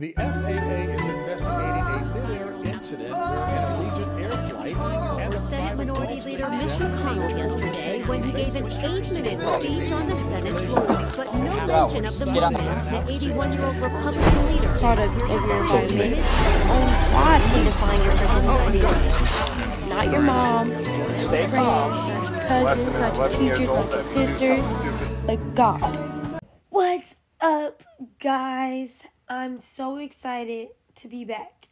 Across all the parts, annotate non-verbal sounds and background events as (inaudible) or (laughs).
The FAA is investigating a mid-air incident during an Allegiant air flight and a Senate Minority Gulfstream Leader Mitch McConnell yesterday when he gave an eight-minute speech on the Senate floor, but no mention of the moment the 81-year-old Republican leader Product of your environment. Only oh, God can define your personality. Not your mom, Stay friends, not your cousins, not your teachers, old, not your that's when you sisters, stupid. but God. What's up, guys? I'm so excited to be back.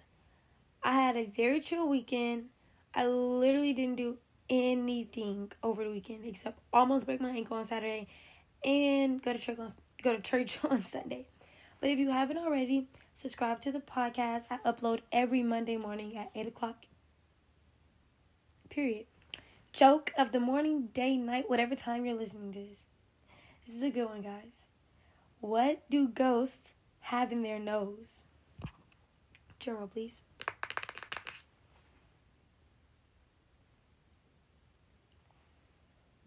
I had a very chill weekend. I literally didn't do anything over the weekend except almost break my ankle on Saturday and go to church on go to church (laughs) on Sunday. But if you haven't already, subscribe to the podcast. I upload every Monday morning at eight o'clock. Period. Joke of the morning, day, night, whatever time you're listening to this. This is a good one, guys. What do ghosts have in their nose? Drum please.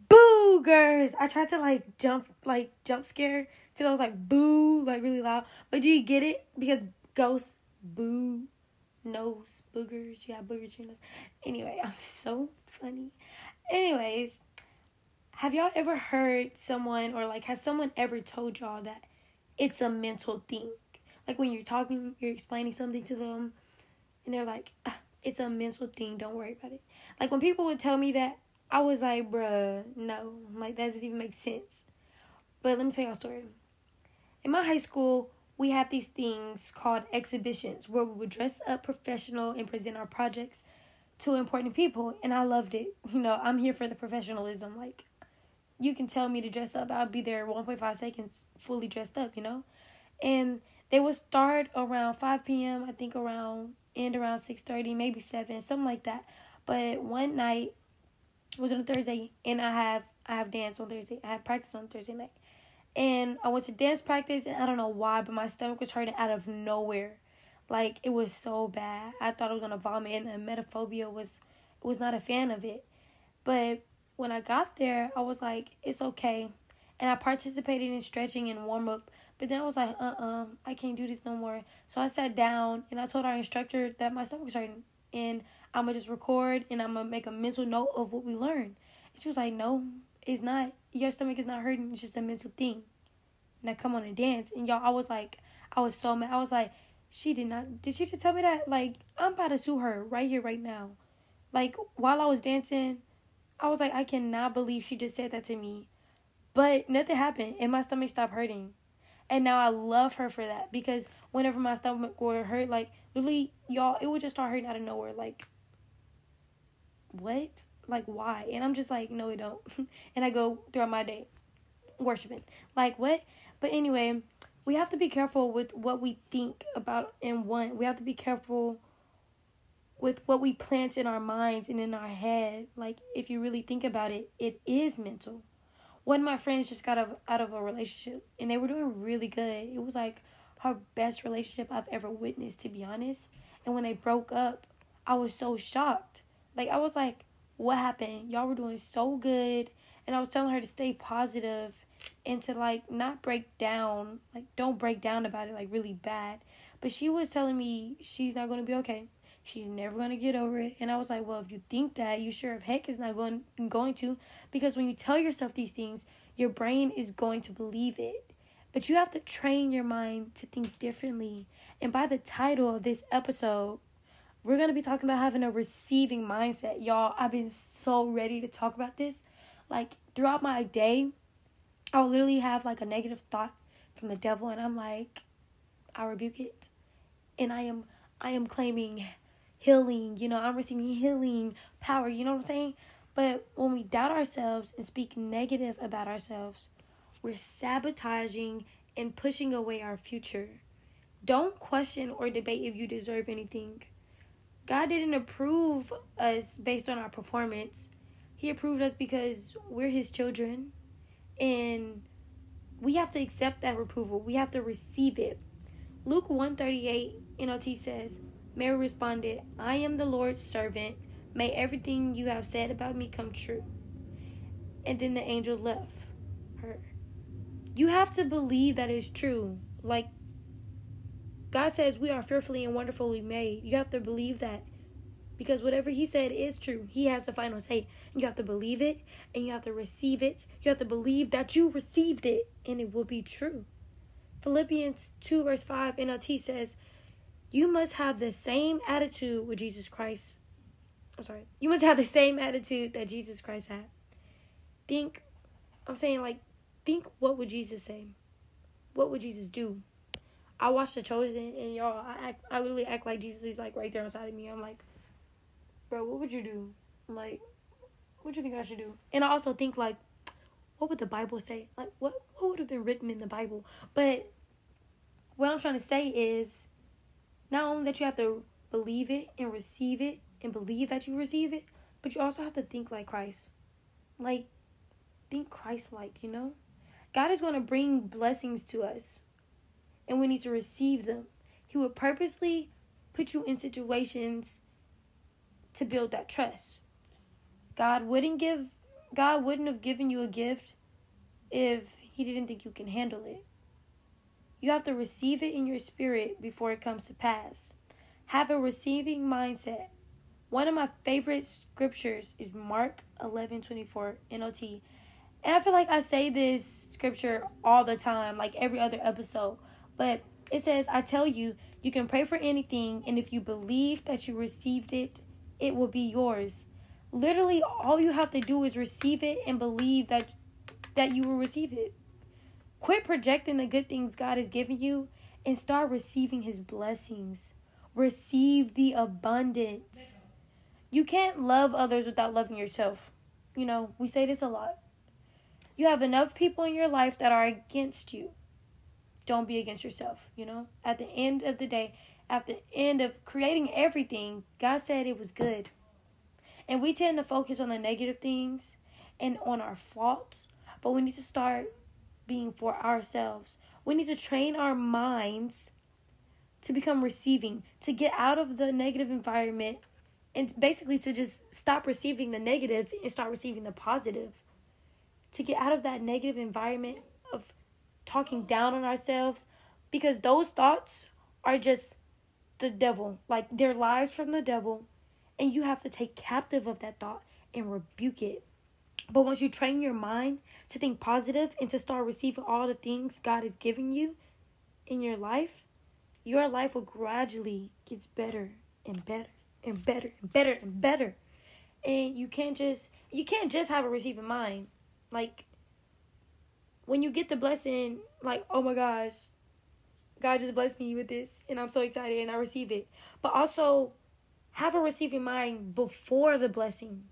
Boogers! I tried to like jump, like jump scare because I was like boo, like really loud. But do you get it? Because ghosts, boo, nose, boogers. You have boogers in your nose. Anyway, I'm (laughs) so funny. Anyways, have y'all ever heard someone or like has someone ever told y'all that it's a mental thing? Like when you're talking, you're explaining something to them, and they're like, "Ah, "It's a mental thing. Don't worry about it." Like when people would tell me that, I was like, "Bruh, no, like that doesn't even make sense." But let me tell y'all a story. In my high school, we had these things called exhibitions where we would dress up professional and present our projects to important people, and I loved it. You know, I'm here for the professionalism. Like, you can tell me to dress up, I'll be there 1.5 seconds fully dressed up, you know? And they would start around 5 p.m., I think around, end around 6.30, maybe 7, something like that. But one night, it was on a Thursday, and I have I have dance on Thursday. I have practice on Thursday night. And I went to dance practice, and I don't know why, but my stomach was hurting out of nowhere. Like, it was so bad. I thought I was going to vomit, and the emetophobia was, was not a fan of it. But when I got there, I was like, it's okay. And I participated in stretching and warm up. But then I was like, uh uh I can't do this no more. So I sat down and I told our instructor that my stomach was hurting. And I'm going to just record and I'm going to make a mental note of what we learned. And she was like, no, it's not. Your stomach is not hurting. It's just a mental thing. Now come on and dance. And y'all, I was like, I was so mad. I was like, she did not. Did she just tell me that? Like, I'm about to sue her right here, right now. Like, while I was dancing, I was like, I cannot believe she just said that to me. But nothing happened, and my stomach stopped hurting. And now I love her for that because whenever my stomach would hurt, like literally, y'all, it would just start hurting out of nowhere. Like, what? Like, why? And I'm just like, no, it don't. (laughs) and I go throughout my day worshiping. Like, what? But anyway, we have to be careful with what we think about and want. We have to be careful with what we plant in our minds and in our head. Like, if you really think about it, it is mental. One of my friends just got out of, a relationship and they were doing really good. It was like her best relationship I've ever witnessed, to be honest. And when they broke up, I was so shocked. Like, I was like, what happened? Y'all were doing so good. And I was telling her to stay positive and to like not break down. Like, don't break down about it, like, really bad. But she was telling me she's not going to be okay. She's never to get over it. And I was like, well, if you think that, you sure of heck is not going, going to. Because when you tell yourself these things, your brain is going to believe it. But you have to train your mind to think differently. And by the title of this episode, we're to be talking about having a receiving mindset. Y'all, I've been so ready to talk about this. Like, throughout my day, I'll literally have like a negative thought from the devil, and I'm like, I rebuke it. And I am I am claiming healing, you know, I'm receiving healing power, you know what I'm saying? But when we doubt ourselves and speak negative about ourselves, we're sabotaging and pushing away our future. Don't question or debate if you deserve anything. God didn't approve us based on our performance. He approved us because we're his children and we have to accept that approval. We have to receive it. Luke 138 NLT says, Mary responded, I am the Lord's servant. May everything you have said about me come true. And then the angel left her. You have to believe that it's true. Like, God says we are fearfully and wonderfully made. You have to believe that. Because whatever he said is true. He has the final say. You have to believe it and you have to receive it. You have to believe that you received it and it will be true. Philippians 2 verse 5 NLT says, You must have the same attitude with Jesus Christ. I'm sorry. You must have the same attitude that Jesus Christ had. Think I'm saying like think what would Jesus say? What would Jesus do? I watched The Chosen and y'all I act I literally act like Jesus is like right there inside of me. I'm like bro, what would you do? Like, what do you think I should do? And I also think like, what would the Bible say? Like, what what would have been written in the Bible? But what I'm trying to say is, not only that you have to believe it and receive it and believe that you receive it, but you also have to think like Christ. Like, think Christ like, you know? God is going to bring blessings to us, and we need to receive them. He will purposely put you in situations to build that trust. God wouldn't give God wouldn't have given you a gift if he didn't think you can handle it. You have to receive it in your spirit before it comes to pass. Have a receiving mindset. One of my favorite scriptures is Mark 11:24 NLT. And I feel like I say this scripture all the time, like every other episode. But it says, I tell you, you can pray for anything, and if you believe that you received it, it will be yours. Literally all you have to do is receive it and believe that that you will receive it. Quit projecting the good things God has given you and start receiving his blessings. Receive the abundance. You can't love others without loving yourself. You know, we say this a lot. You have enough people in your life that are against you. Don't be against yourself, you know? At the end of the day, at the end of creating everything, God said it was good. And we tend to focus on the negative things and on our faults, but we need to start being for ourselves. We need to train our minds to become receiving, to get out of the negative environment, and basically to just stop receiving the negative and start receiving the positive. To get out of that negative environment of talking down on ourselves, because those thoughts are just the devil, like they're lies from the devil, and you have to take captive of that thought and rebuke it. But once you train your mind to think positive and to start receiving all the things God is giving you in your life, your life will gradually get better and better and better and better and better. And you can't just you can't just have a receiving mind. Like when you get the blessing, like, oh my gosh, God just blessed me with this and I'm so excited and I receive it. But also have a receiving mind before the blessing.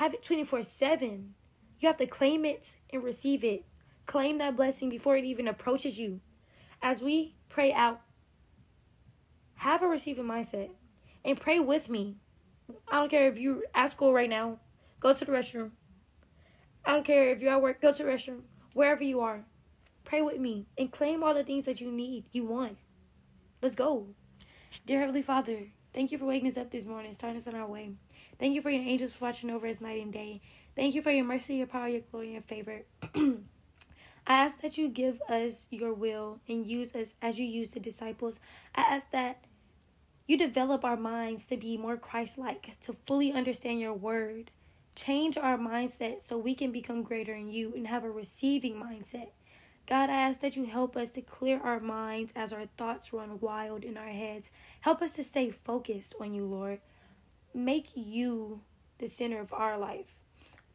Have it 24 7. You have to claim it and receive it. Claim that blessing before it even approaches you. As we pray out, have a receiving mindset and pray with me. I don't care if you're at school right now, go to the restroom. I don't care if you're at work, go to the restroom. Wherever you are, Pray with me and claim all the things that you need, you want. Let's go. Dear Heavenly Father, thank you for waking us up this morning, starting us on our way. Thank you for your angels for watching over us night and day. Thank you for your mercy, your power, your glory, and your favor. (clears throat) I ask that you give us your will and use us as you use the disciples. I ask that you develop our minds to be more Christ like, to fully understand your word. Change our mindset so we can become greater in you and have a receiving mindset. God, I ask that you help us to clear our minds as our thoughts run wild in our heads. Help us to stay focused on you, Lord. Make you the center of our life.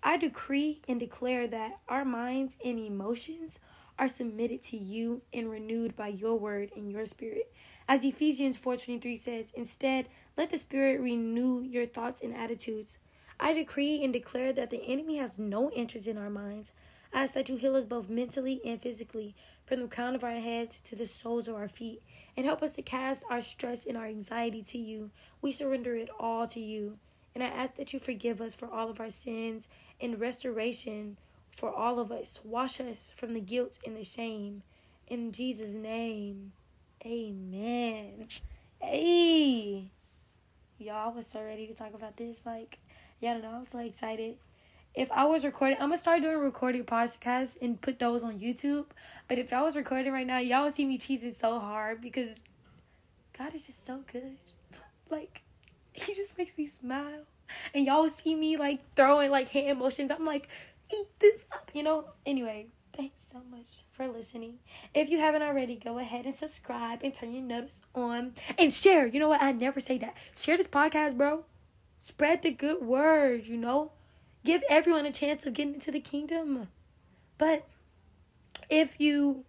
I decree and declare that our minds and emotions are submitted to you and renewed by your word and your spirit. As Ephesians 4:23 says, instead, let the spirit renew your thoughts and attitudes. I decree and declare that the enemy has no interest in our minds. I ask that you heal us both mentally and physically, from the crown of our heads to the soles of our feet, and help us to cast our stress and our anxiety to you. We surrender it all to you. And I ask that you forgive us for all of our sins and restoration for all of us. Wash us from the guilt and the shame. In Jesus' name, amen. Hey! Y'all was so ready to talk about this. Like, y'all know. I'm so excited. If I was recording, I'm gonna start doing recording podcasts and put those on YouTube. But if I was recording right now, y'all would see me cheesing so hard because God is just so good. (laughs) Like, He just makes me smile, and y'all would see me like throwing like hand motions. I'm like, eat this up, you know. Anyway, thanks so much for listening. If you haven't already, go ahead and subscribe and turn your notice on and share. You know what? I never say that. Share this podcast, bro. Spread the good word. You know give everyone a chance of getting into the kingdom. But if you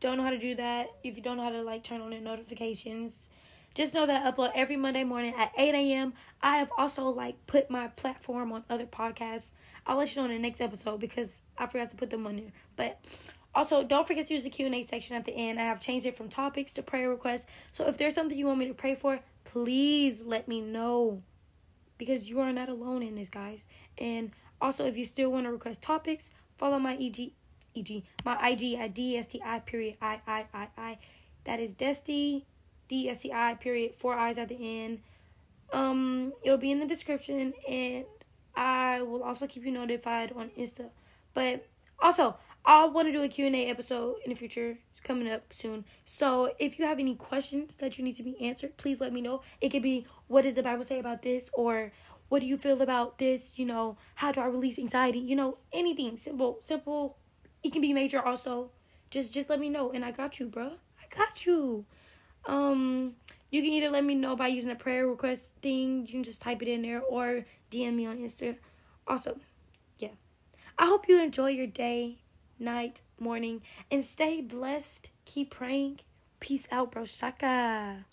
don't know how to do that, if you don't know how to like turn on your notifications, just know that I upload every Monday morning at 8 a.m. I have also like put my platform on other podcasts. I'll let you know in the next episode because I forgot to put them on there. But also, don't forget to use the Q&A section at the end. I have changed it from topics to prayer requests. So if there's something you want me to pray for, please let me know because you are not alone in this, guys. And also, if you still want to request topics, follow my EG, EG, my IG at DSTI period I I I I. That is Desti, DSTI period four eyes at the end. Um, it'll be in the description, and I will also keep you notified on Insta. But also, I want to do a Q&A episode in the future. It's coming up soon. So if you have any questions that you need to be answered, please let me know. It could be, what does the Bible say about this? Or what do you feel about this? You know, how do I release anxiety? You know, anything simple, simple. It can be major also. Just just let me know and I got you, bro. I got you. Um you can either let me know by using a prayer request thing, you can just type it in there or DM me on Insta. Also, yeah. I hope you enjoy your day, night, morning, and stay blessed. Keep praying. Peace out, bro. Shaka.